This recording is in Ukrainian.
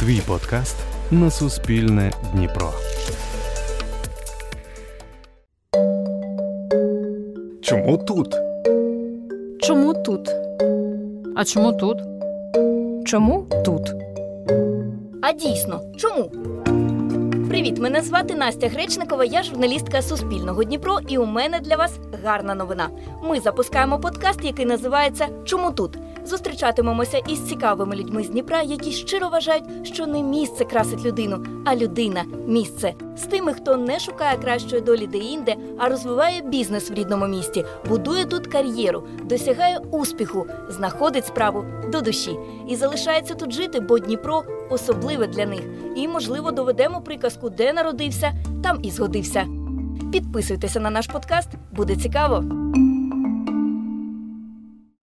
Твій подкаст на Суспільне Дніпро. Чому тут? Чому тут? А чому тут? Чому тут? А дійсно, чому? Привіт, мене звати Настя Гречникова, я журналістка Суспільного Дніпро, і у мене для вас гарна новина. Ми запускаємо подкаст, який називається Чому тут? Зустрічатимемося із цікавими людьми з Дніпра, які щиро вважають, що не місце красить людину, а людина місце. З тими, хто не шукає кращої долі де-інде, а розвиває бізнес в рідному місті, будує тут кар'єру, досягає успіху, знаходить справу до душі і залишається тут жити, бо Дніпро особливе для них. І, можливо, доведемо приказку, де народився, там і згодився. Підписуйтеся на наш подкаст, буде цікаво.